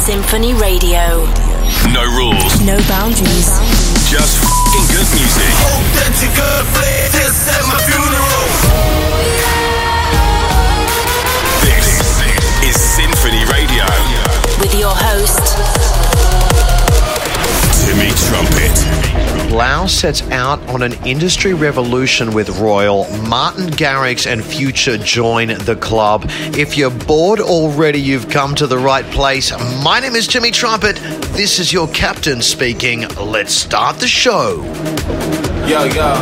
SINPHONY Radio. No rules. No boundaries. Just f***ing good music. Authentic good 3LAU sets out on an industry revolution with Royal. Martin Garrix and Future join the club. If you're bored already, you've come to the right place. My name is Timmy Trumpet. This is your captain speaking. Let's start the show. Yo, yo,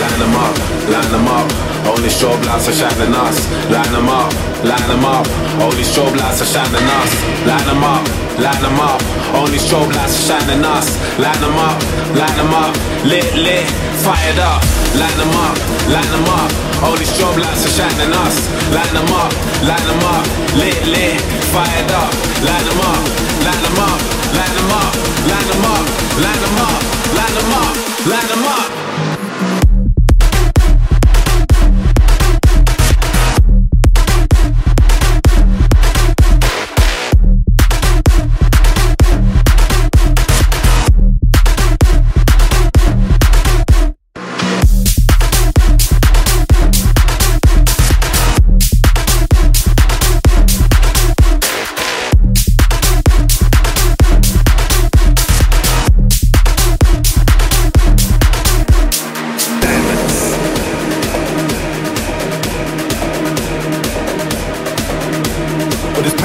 line them up, line them up. Only strobe lights are shining us. Line them up, line them up. Only strobe lights are shining us. Line them up, line them up. Only strobe lights are shining us. Line them up, line them up. Lit, lit, fired up. Line them up, line them up. Only strobe lights are shining us. Line them up, line them up. Lit, lit, fired up. Line them up, line them up, line them up, line them up, line them up, line them up, line them up.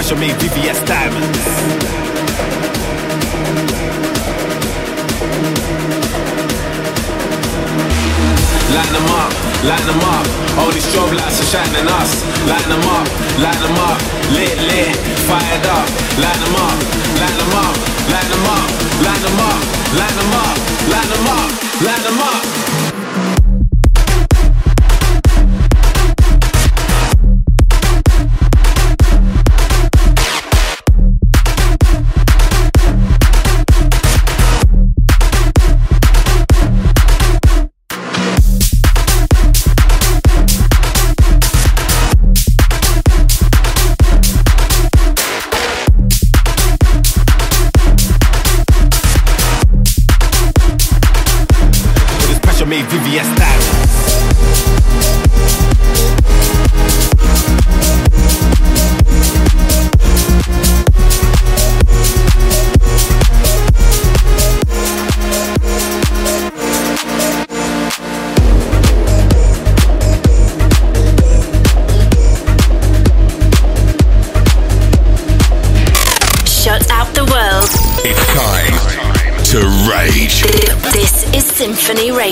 This pressure VVS diamonds. Line them up, line them up. All these strobe lights are shining us. Line them up, line them up. Lit, lit, fired up. Line them up, line them up, line them up, line them up, line them up, line them up, line them up.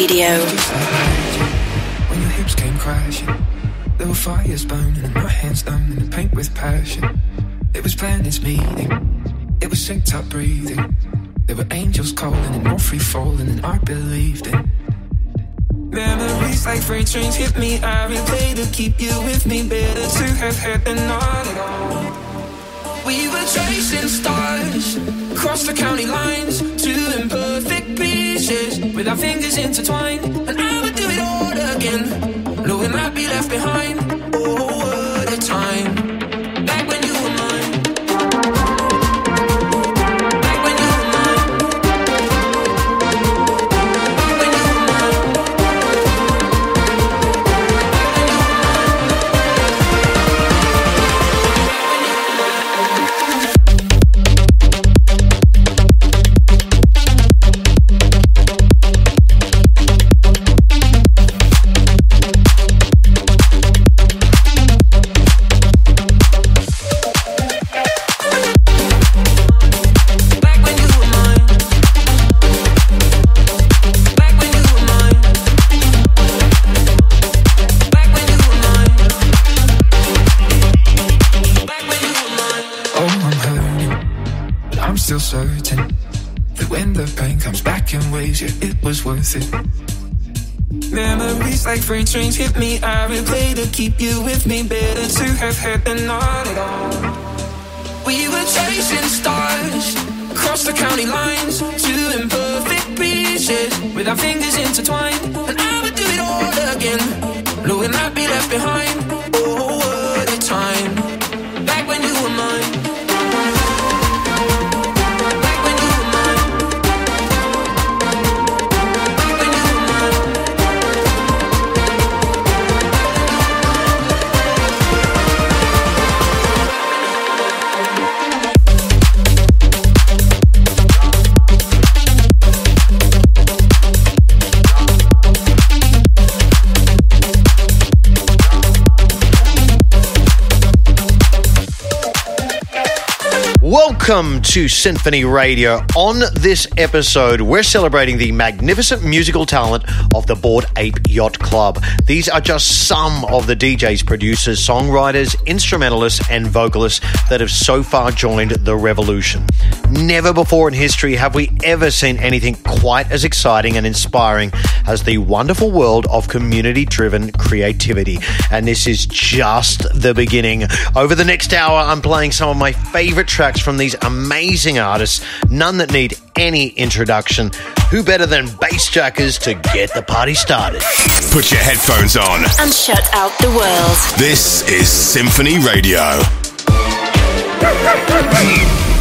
Radio. When your hips came crashing, there were fires burning and my hands numb in the paint with passion. It was planets meeting, it was synced up breathing. There were angels calling and no free falling, and I believed it. Memories like freight trains hit me. I replay to keep you with me. Better to have had than not at all. We were chasing stars across the county lines, two imperfect pieces with our fingers intertwined. And I would do it all again, knowing I'd be left behind. Keep you with me. Better to have had to SINPHONY Radio. On this episode, we're celebrating the magnificent musical talent of the Bored Ape Yacht Club. These are just some of the DJs, producers, songwriters, instrumentalists, and vocalists that have so far joined the revolution. Never before in history have we ever seen anything quite as exciting and inspiring as the wonderful world of community driven creativity. And this is just the beginning. Over the next hour, I'm playing some of my favorite tracks from these amazing artists, none that need any introduction. Who better than Bassjackers to get the party started? Put your headphones on and shut out the world. This is SINPHONY Radio.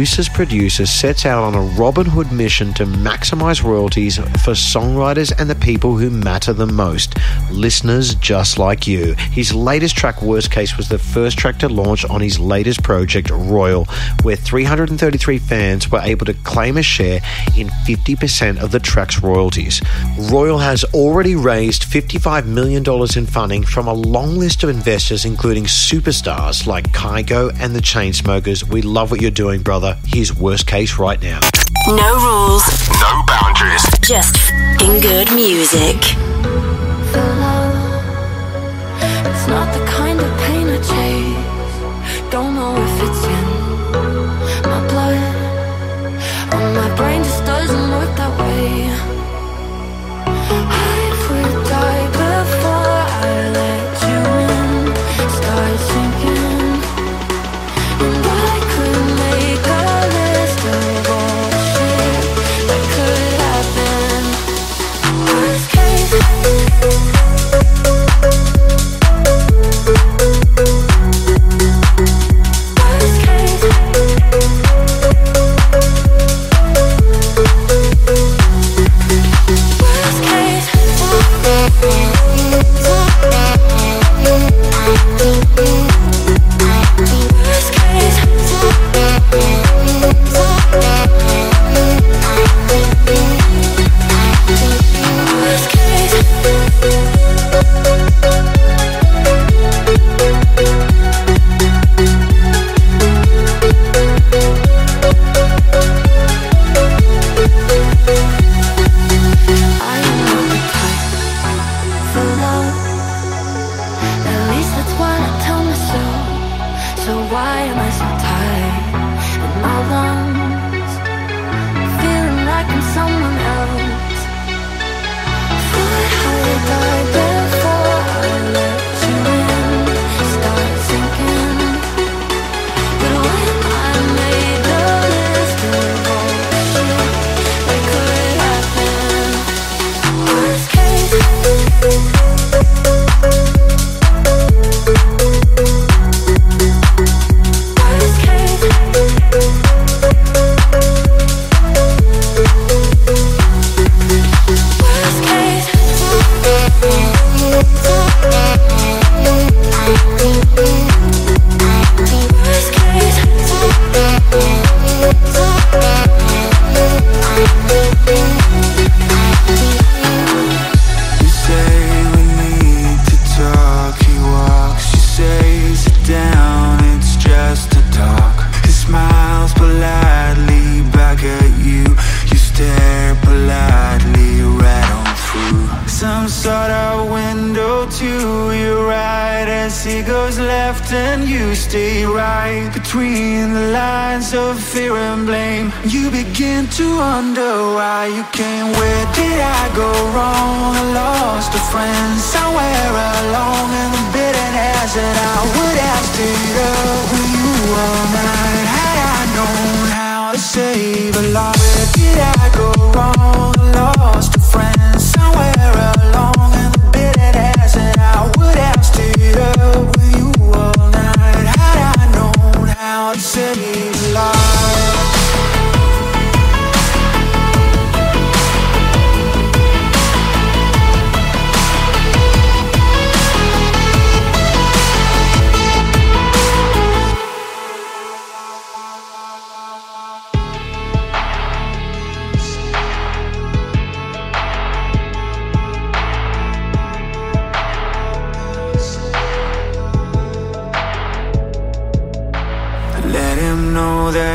producer's producer sets out on a Robin Hood mission to maximize royalties for songwriters and the people who matter the most, listeners just like you. His latest track, Worst Case, was the first track to launch on his latest project, Royal, where 333 fans were able to claim a share in 50% of the track's royalties. Royal has already raised $55 million in funding from a long list of investors, including superstars like Kygo and the Chainsmokers. We love what you're doing doing, brother. Here's worst case right now. No rules. No boundaries. Just in good music.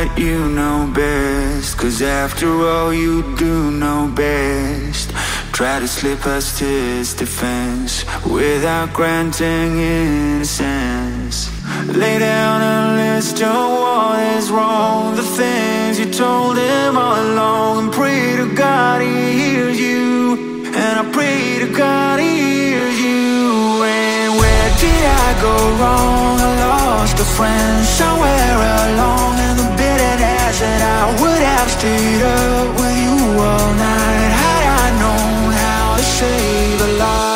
That you know best. Cause after all, you do know best. Try to slip us to his defense without granting innocence. Lay down a list of what is wrong, the things you told him all along, and pray to God he hears you. And I pray to God he hears you. And where did I go wrong? I lost a friend somewhere along in the that I would have stayed up with you all night had I known how to save a life.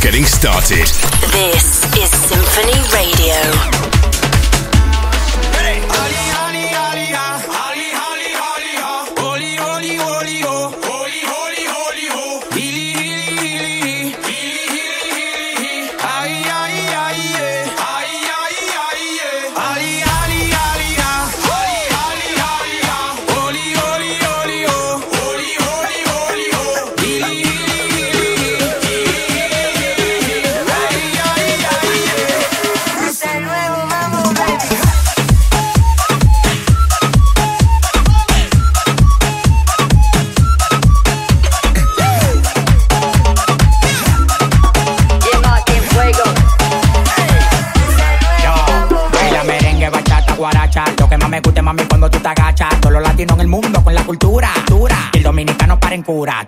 Getting started. This is SINPHONY Radio.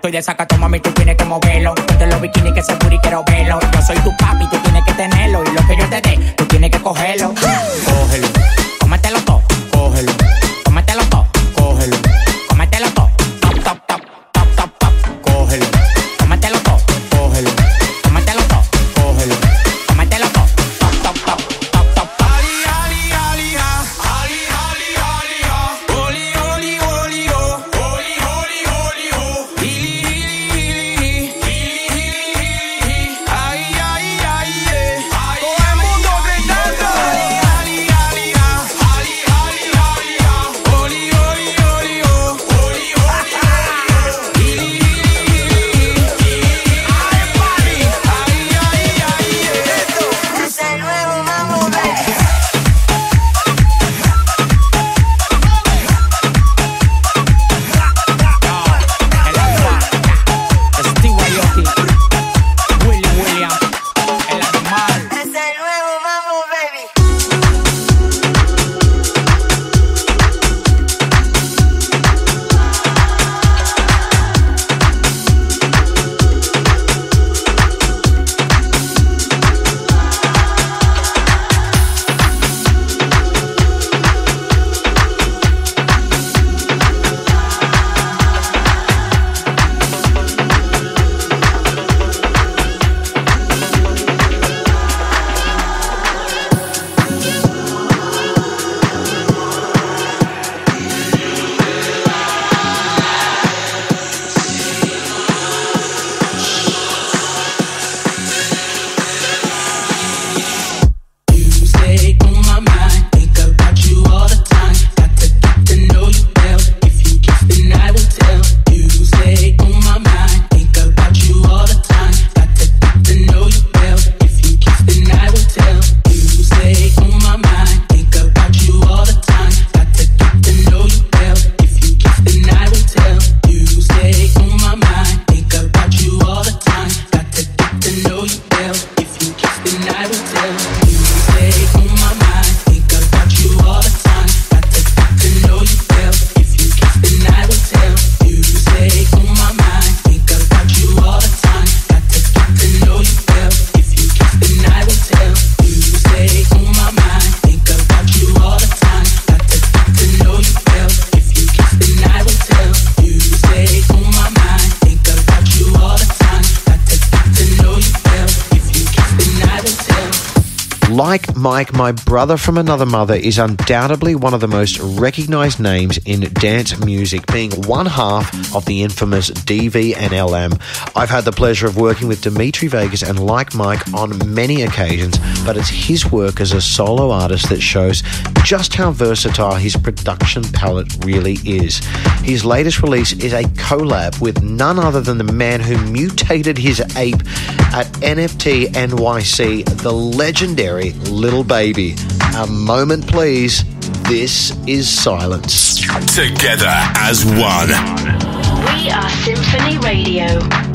Estoy de sacato, mami, tú tienes que moverlo. Ponte los bikinis que se puri, quiero verlo. Yo soy tu papi, tú tienes que tenerlo. Y lo Like Mike, my brother from another mother is undoubtedly one of the most recognized names in dance music, being one half of the infamous DV and LM. I've had the pleasure of working with Dimitri Vegas and Like Mike on many occasions, but it's his work as a solo artist that shows just how versatile his production palette really is. His latest release is a collab with none other than the man who mutated his ape at NFT NYC, the legendary Carey, Lil Baby. A moment, please. This is silence. Together as one. We are SINPHONY Radio.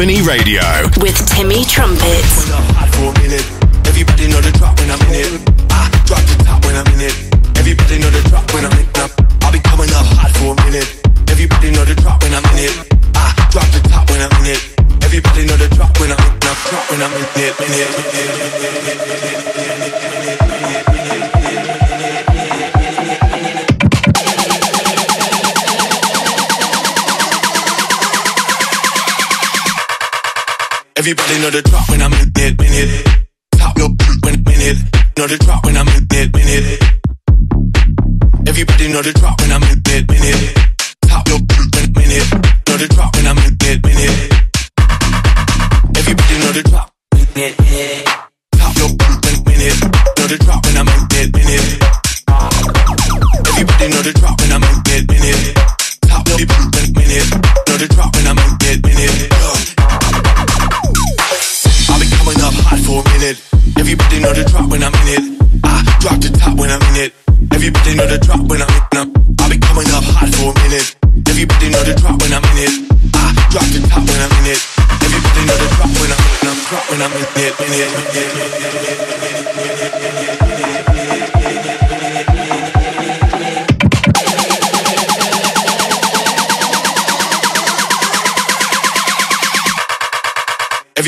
SINPHONY Radio with Timmy Trumpet. When I'm out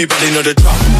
Everybody know the drop.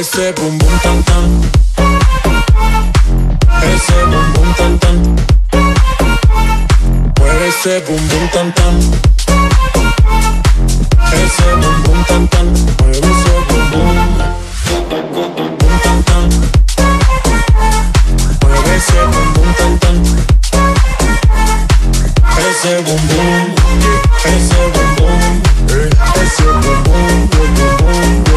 Ese bum bum tan tan. Ese bum bum tan tan. Mueve ese bum bum tan tan. Ese bum bum tan tan. Mueve ese bum bum. Bum tan tan. Mueve ese bum bum tan tan. Ese bum bum. Ese bum bum. Ese bum bum. Bum bum. Bum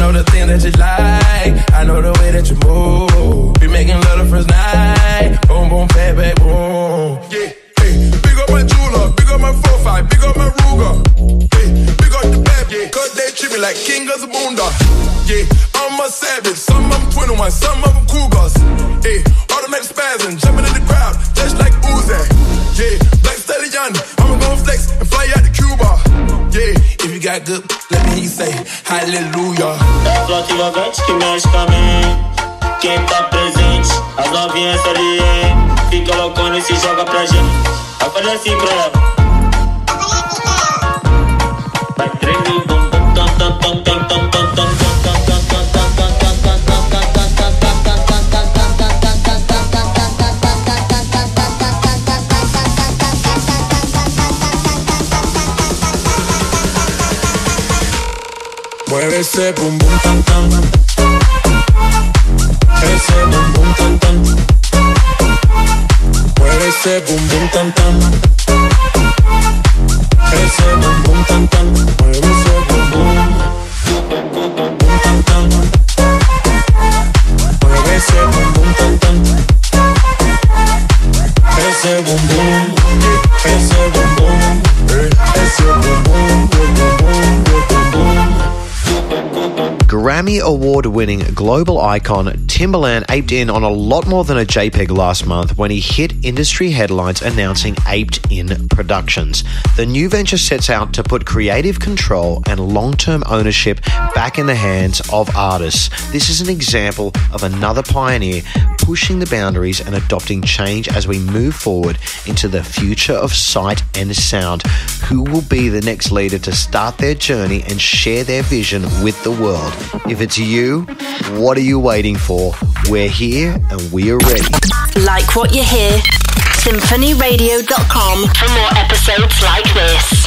know the thing that you like. I know the way that you move. Be making love the first night. Boom, boom, bang, bang, boom. Yeah, hey. Big up my jeweler. Big up my 4-5. Big up my Ruger. Hey. Big up the bad, yeah. Cause they treat me like king of the boonda. Yeah, I'm a savage. Some of them 21, some of them cougars. Hey. Automatic spazzing. Jumping in the crowd. Just like Uzi. Yeah, black stallion. I'ma go flex and fly out to got good, let me say hallelujah. É flauta envolvente que mexe. Quem tá presente, as novinhas ali, fica loucona e se joga pra gente. Vai fazer assim pra ela. Vai tremendo, ese bum bum tan tan. Ese bum bum tan tan. Mueve ese bum bum tan tan. Ese bum bum tan tan. Ese bum bum. Ese bum. Ese. Grammy Award winning global icon Timbaland aped in on a lot more than a JPEG last month when he hit industry headlines announcing Aped In Productions. The new venture sets out to put creative control and long term ownership back in the hands of artists. This is an example of another pioneer pushing the boundaries and adopting change as we move forward into the future of sight and sound. Who will be the next leader to start their journey and share their vision with the world? If it's you, what are you waiting for? We're here and we are ready. Like what you hear? SinphonyRadio.com for more episodes like this.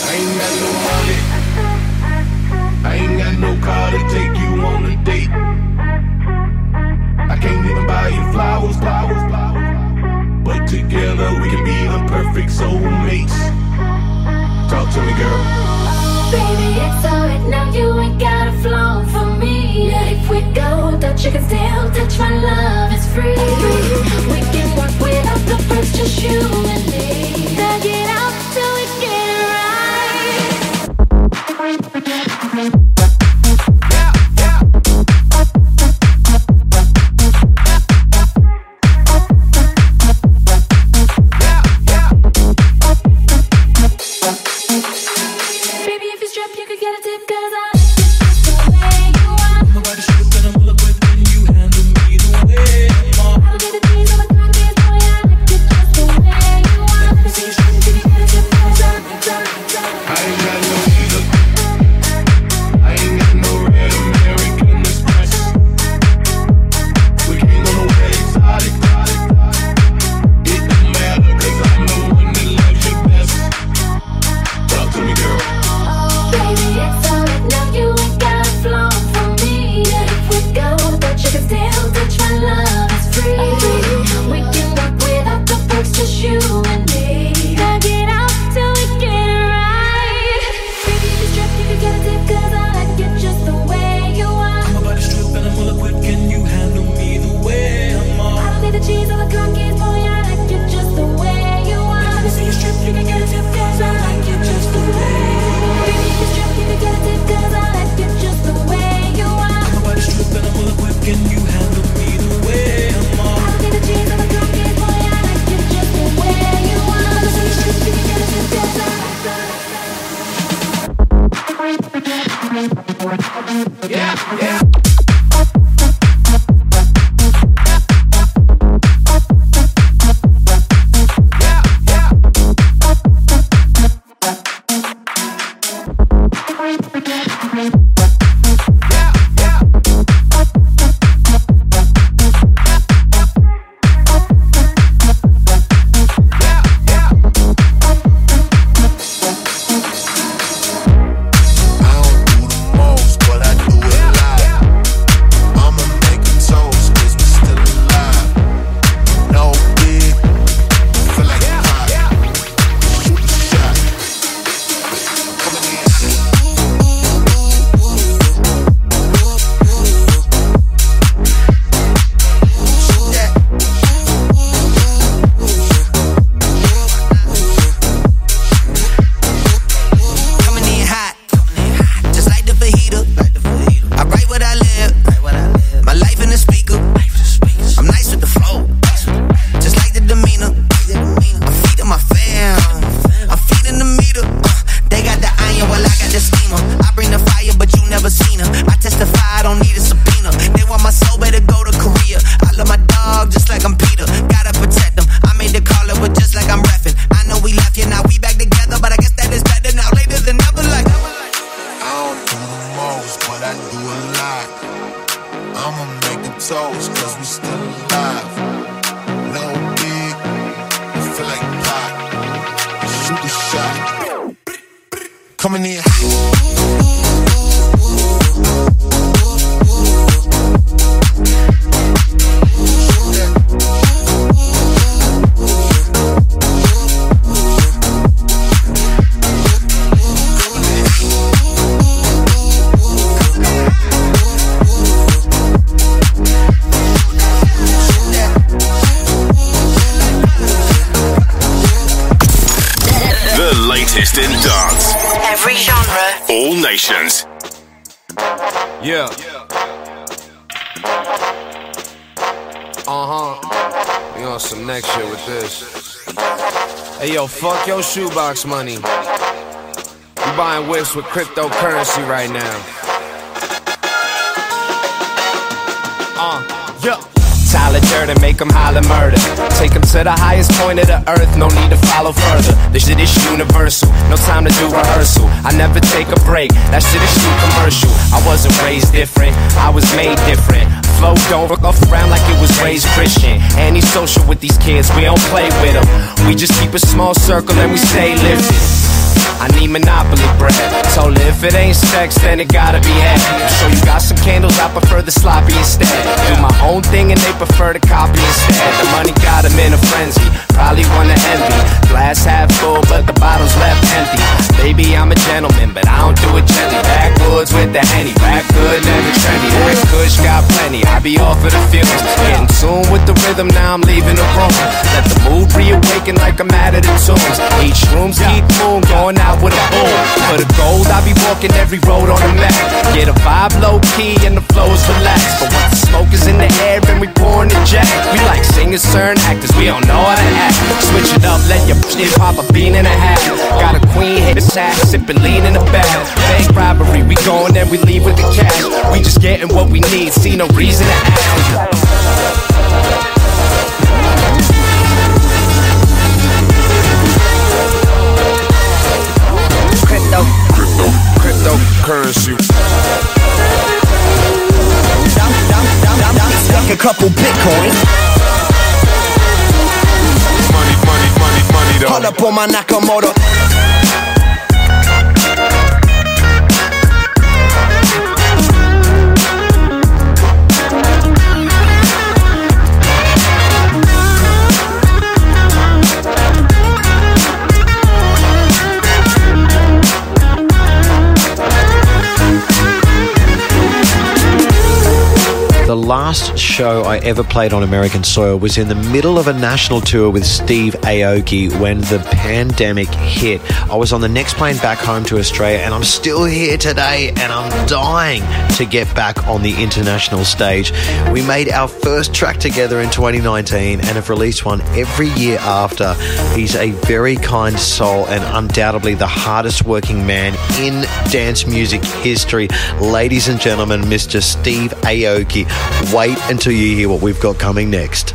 I ain't got no money. I ain't got no car to take you on a date. I can't even buy you flowers, flowers, flowers. But together we can be the perfect soulmates. Talk to me, girl. Baby, it's alright now. You ain't got a flaw for me. Yeah, if we go, that you can still touch my love. It's free. We can work without the first, just you and me. Shoebox money. You buying whips with cryptocurrency right now. Uh, yeah. Tyler Durden, make them holler murder. Take them to the highest point of the earth, no need to follow further. This shit is universal, no time to do rehearsal. I never take a break, that shit is shoot commercial. I wasn't raised different, I was made different. Flow don't off around like it was raised Christian. Antisocial with these kids, we don't play with them. We just keep a small circle and we stay lifted. I need monopoly bread. It ain't sex, then it gotta be head. So you got some candles, I prefer the sloppy instead. Do my own thing and they prefer to copy instead. The money got them in a frenzy, probably wanna envy. Glass half full, but the bottle's left empty. Baby, I'm a gentleman, but I don't do it gently. Backwoods with the henny, back good, never trendy. That kush got plenty, I be off of the fumes. Getting tuned with the rhythm, now I'm leaving the room. Let the mood reawaken like I'm out of the tombs. Each room's keep moon, going out with a boom. For the gold, I be walking every road on the map. Get a vibe low key and the flows relaxed. But once the smoke is in the air and we pouring the jack, we like singers, turn actors, we don't know how to act. Switch it up, let your shit pop a bean and a half. Got a queen hit the sack, sipping lean in the back. Bank robbery, we going and we leave with the cash. We just getting what we need, see no reason to ask. Cryptocurrency. Like a couple bitcoins. Money, money, money, money though. Pull up on my Nakamoto. The last show I ever played on American soil was in the middle of a national tour with Steve Aoki when the pandemic hit. I was on the next plane back home to Australia, and I'm still here today, and I'm dying to get back on the international stage. We made our first track together in 2019 and have released one every year after. He's a very kind soul and undoubtedly the hardest working man in dance music history. Ladies and gentlemen, Mr. Steve Aoki. Wait until you hear what we've got coming next.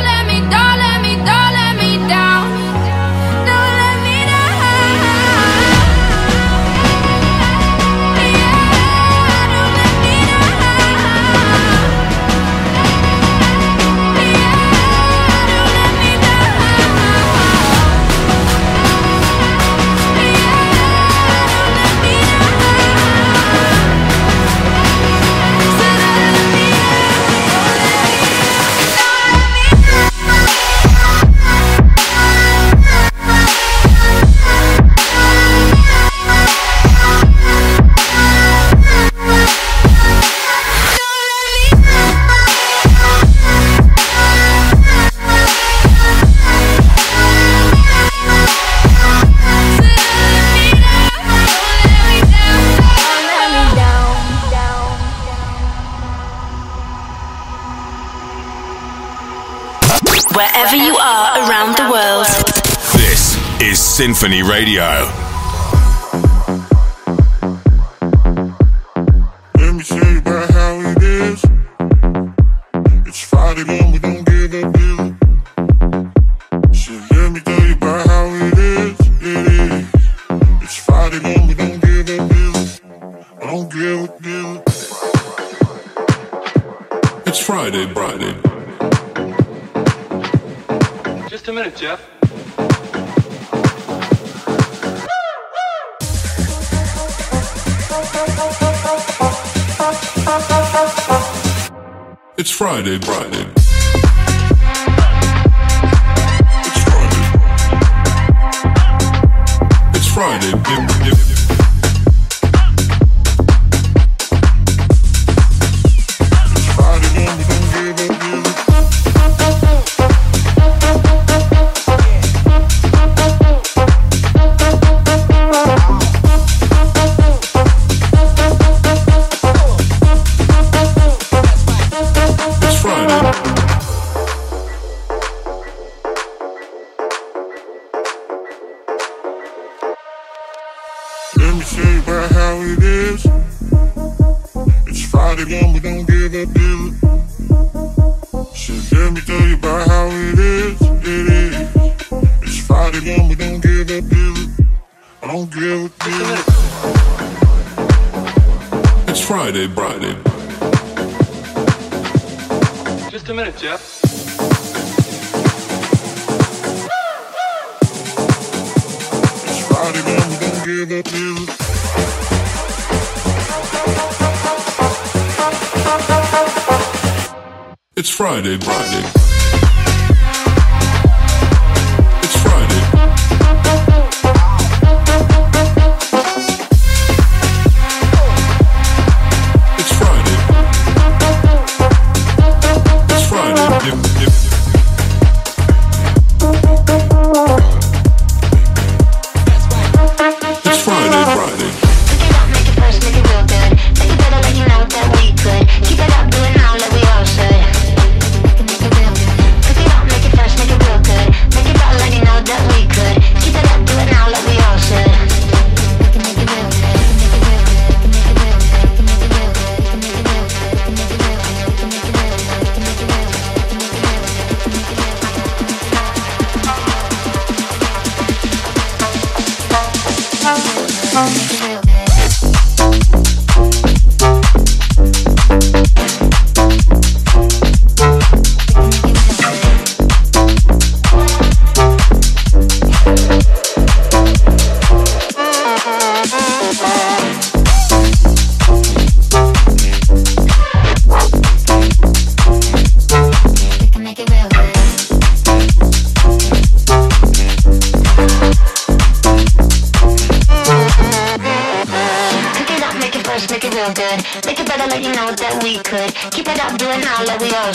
SINPHONY Radio. It's Friday, Friday. It's Friday. Dip, dip, dip. Friday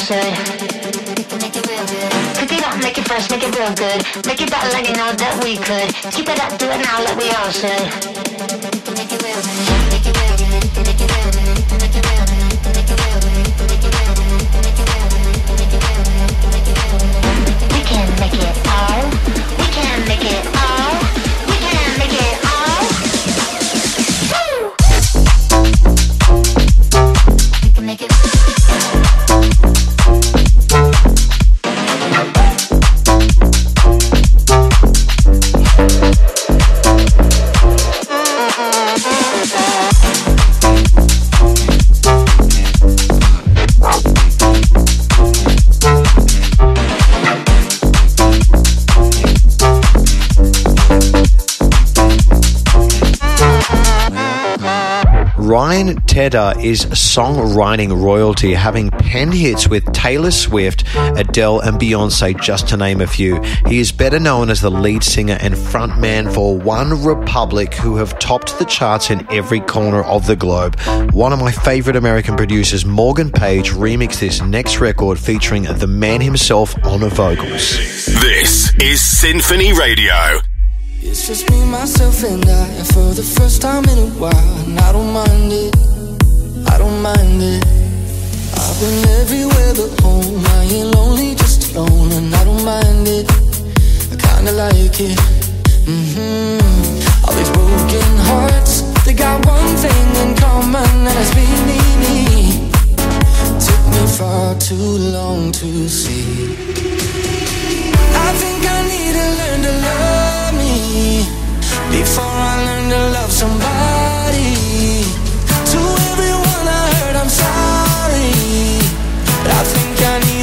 should. Make it real good. Cook it up, make it fresh, make it real good. Make it better, let you know that we could. Keep it up, do it now, like we all should. Ryan is songwriting royalty, having penned hits with Taylor Swift, Adele, and Beyonce, just to name a few. He is better known as the lead singer and frontman for OneRepublic, who have topped the charts in every corner of the globe. One of my favorite American producers, Morgan Page, remixed this next record featuring the man himself on the vocals. This is SINPHONY Radio. It's just me, myself, and I And for the first time in a while, and I don't mind it. I don't mind it. I've been everywhere but home. I ain't lonely, just alone, and I don't mind it. I kinda like it. Mm-hmm. All these broken hearts, they got one thing in common, and it's me, me, me. Took me far too long to see. I think I need to learn to love me before I learn to love somebody. I'm sorry, but I think I need.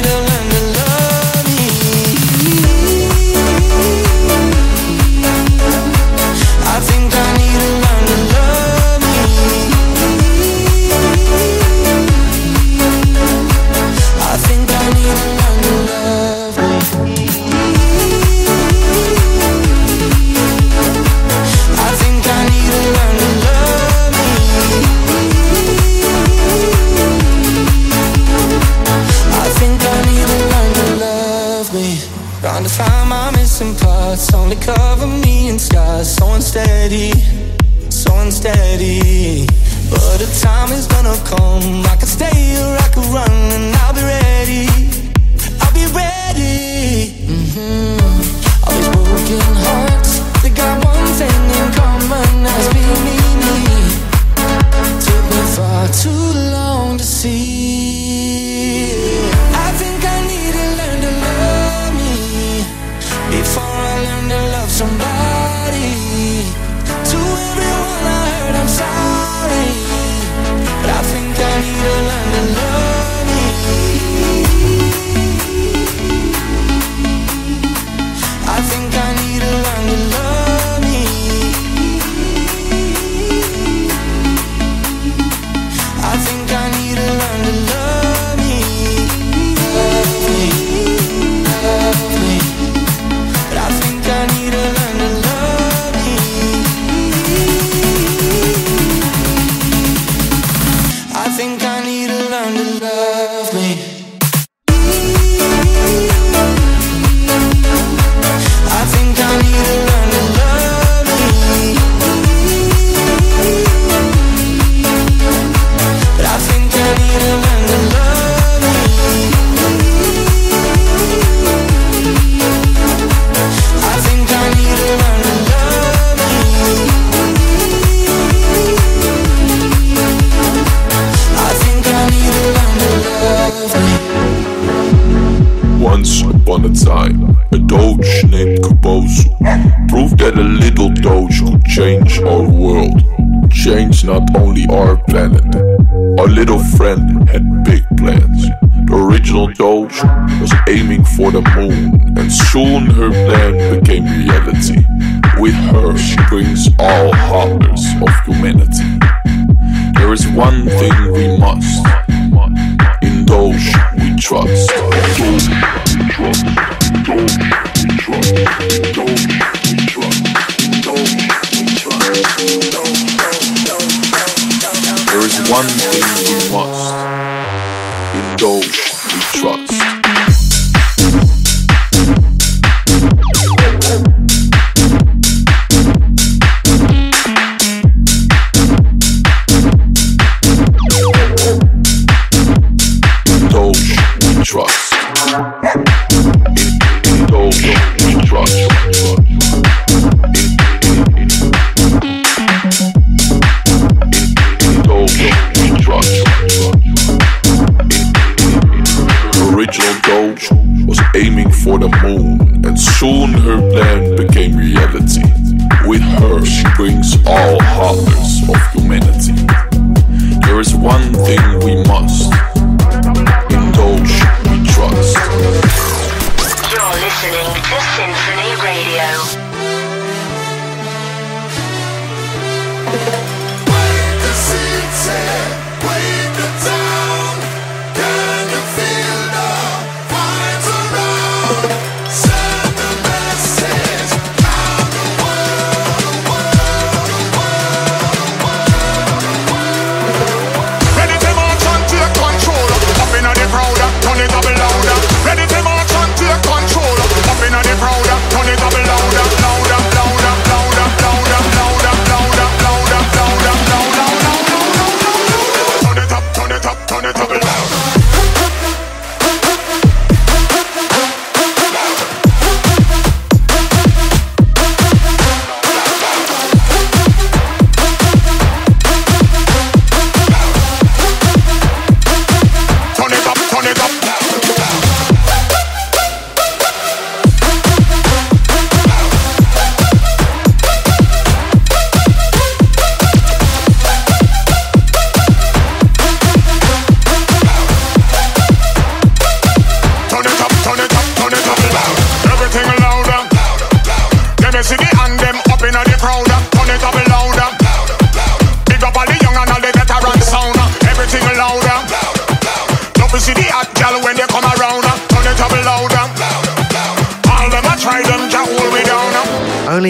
only cover me in scars, so unsteady, so unsteady. But the time is gonna come, I could stay or I could run, and I'll be ready, I'll be ready. Mm-hmm. All these broken hearts, they got one thing in common, that's me, me, me. Took me far too long to see. Gal when they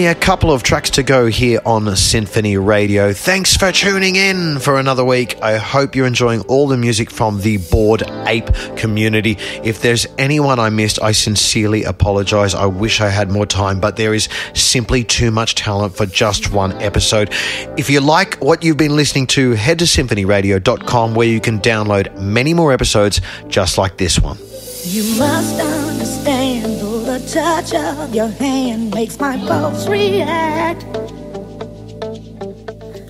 A couple of tracks to go here on SINPHONY Radio. Thanks for tuning in for another week. I hope you're enjoying all the music from the Bored Ape community. If there's anyone I missed, I sincerely apologize. I wish I had more time, but there is simply too much talent for just one episode. If you like what you've been listening to, head to sinphonyradio.com where you can download many more episodes just like this one. You must touch of your hand makes my pulse react.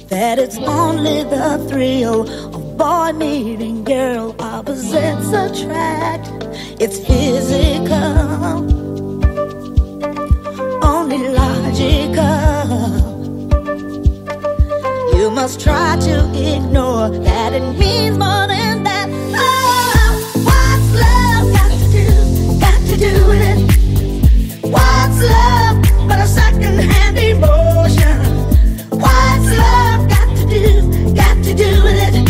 That it's only the thrill of boy meeting girl, opposites attract. It's physical, only logical. You must try to ignore that it means more than that. Oh, what's love got to do? Got to do with it. Do? Got to do with it.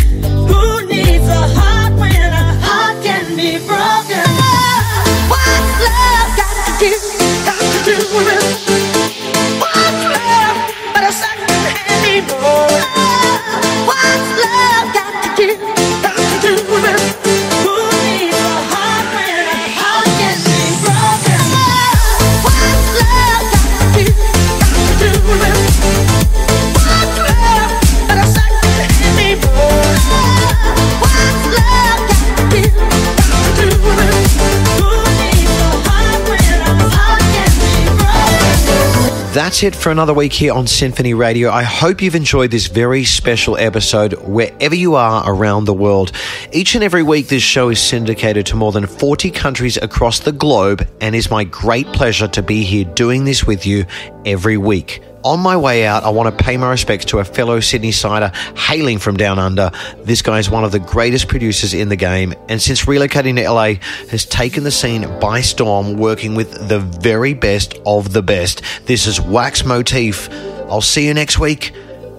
That's it for another week here on SINPHONY Radio. I hope you've enjoyed this very special episode wherever you are around the world. Each and every week, this show is syndicated to more than 40 countries across the globe, and it's my great pleasure to be here doing this with you every week. On my way out, I want to pay my respects to a fellow Sydney Sider hailing from down under. This guy is one of the greatest producers in the game, and since relocating to LA, has taken the scene by storm, working with the very best of the best. This is Wax Motif. I'll see you next week.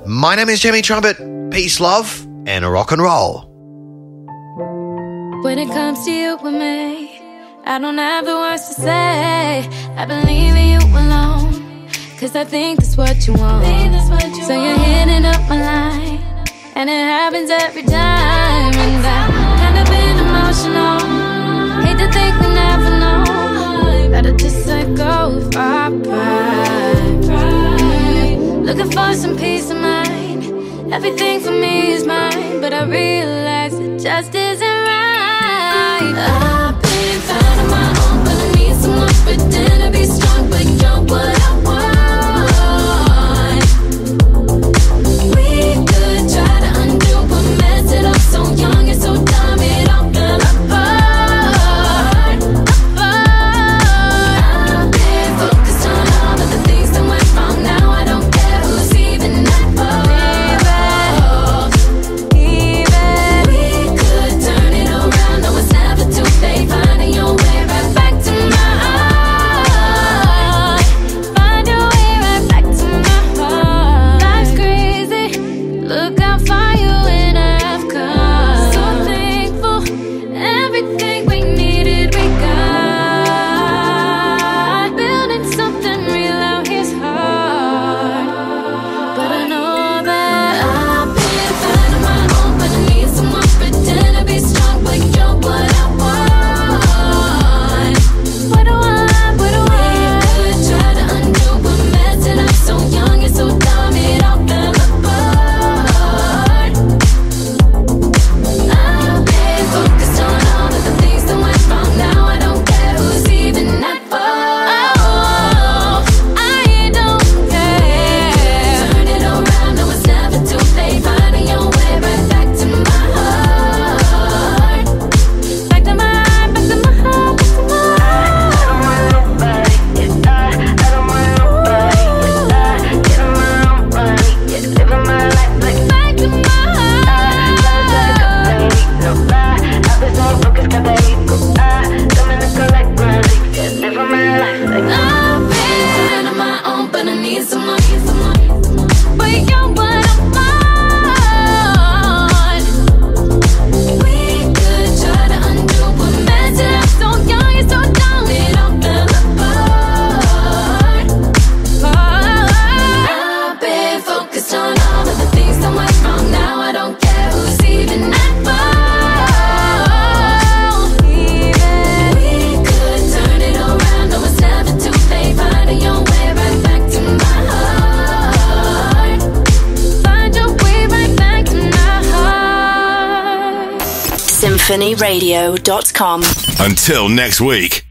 My name is Timmy Trumpet. Peace, love, and rock and roll. When it comes to you and me, I don't have the words to say. I believe in you alone. Cause I think that's what you want. so you're hitting up my line. And it happens every time. And I've kind of been emotional. Hate to think we never know. Better just let go of our pride. Looking for some peace of mind. Everything for me is mine. But I realize it just isn't right. I've been finding my own, but I need someone to pretend SinphonyRadio.com. Until next week.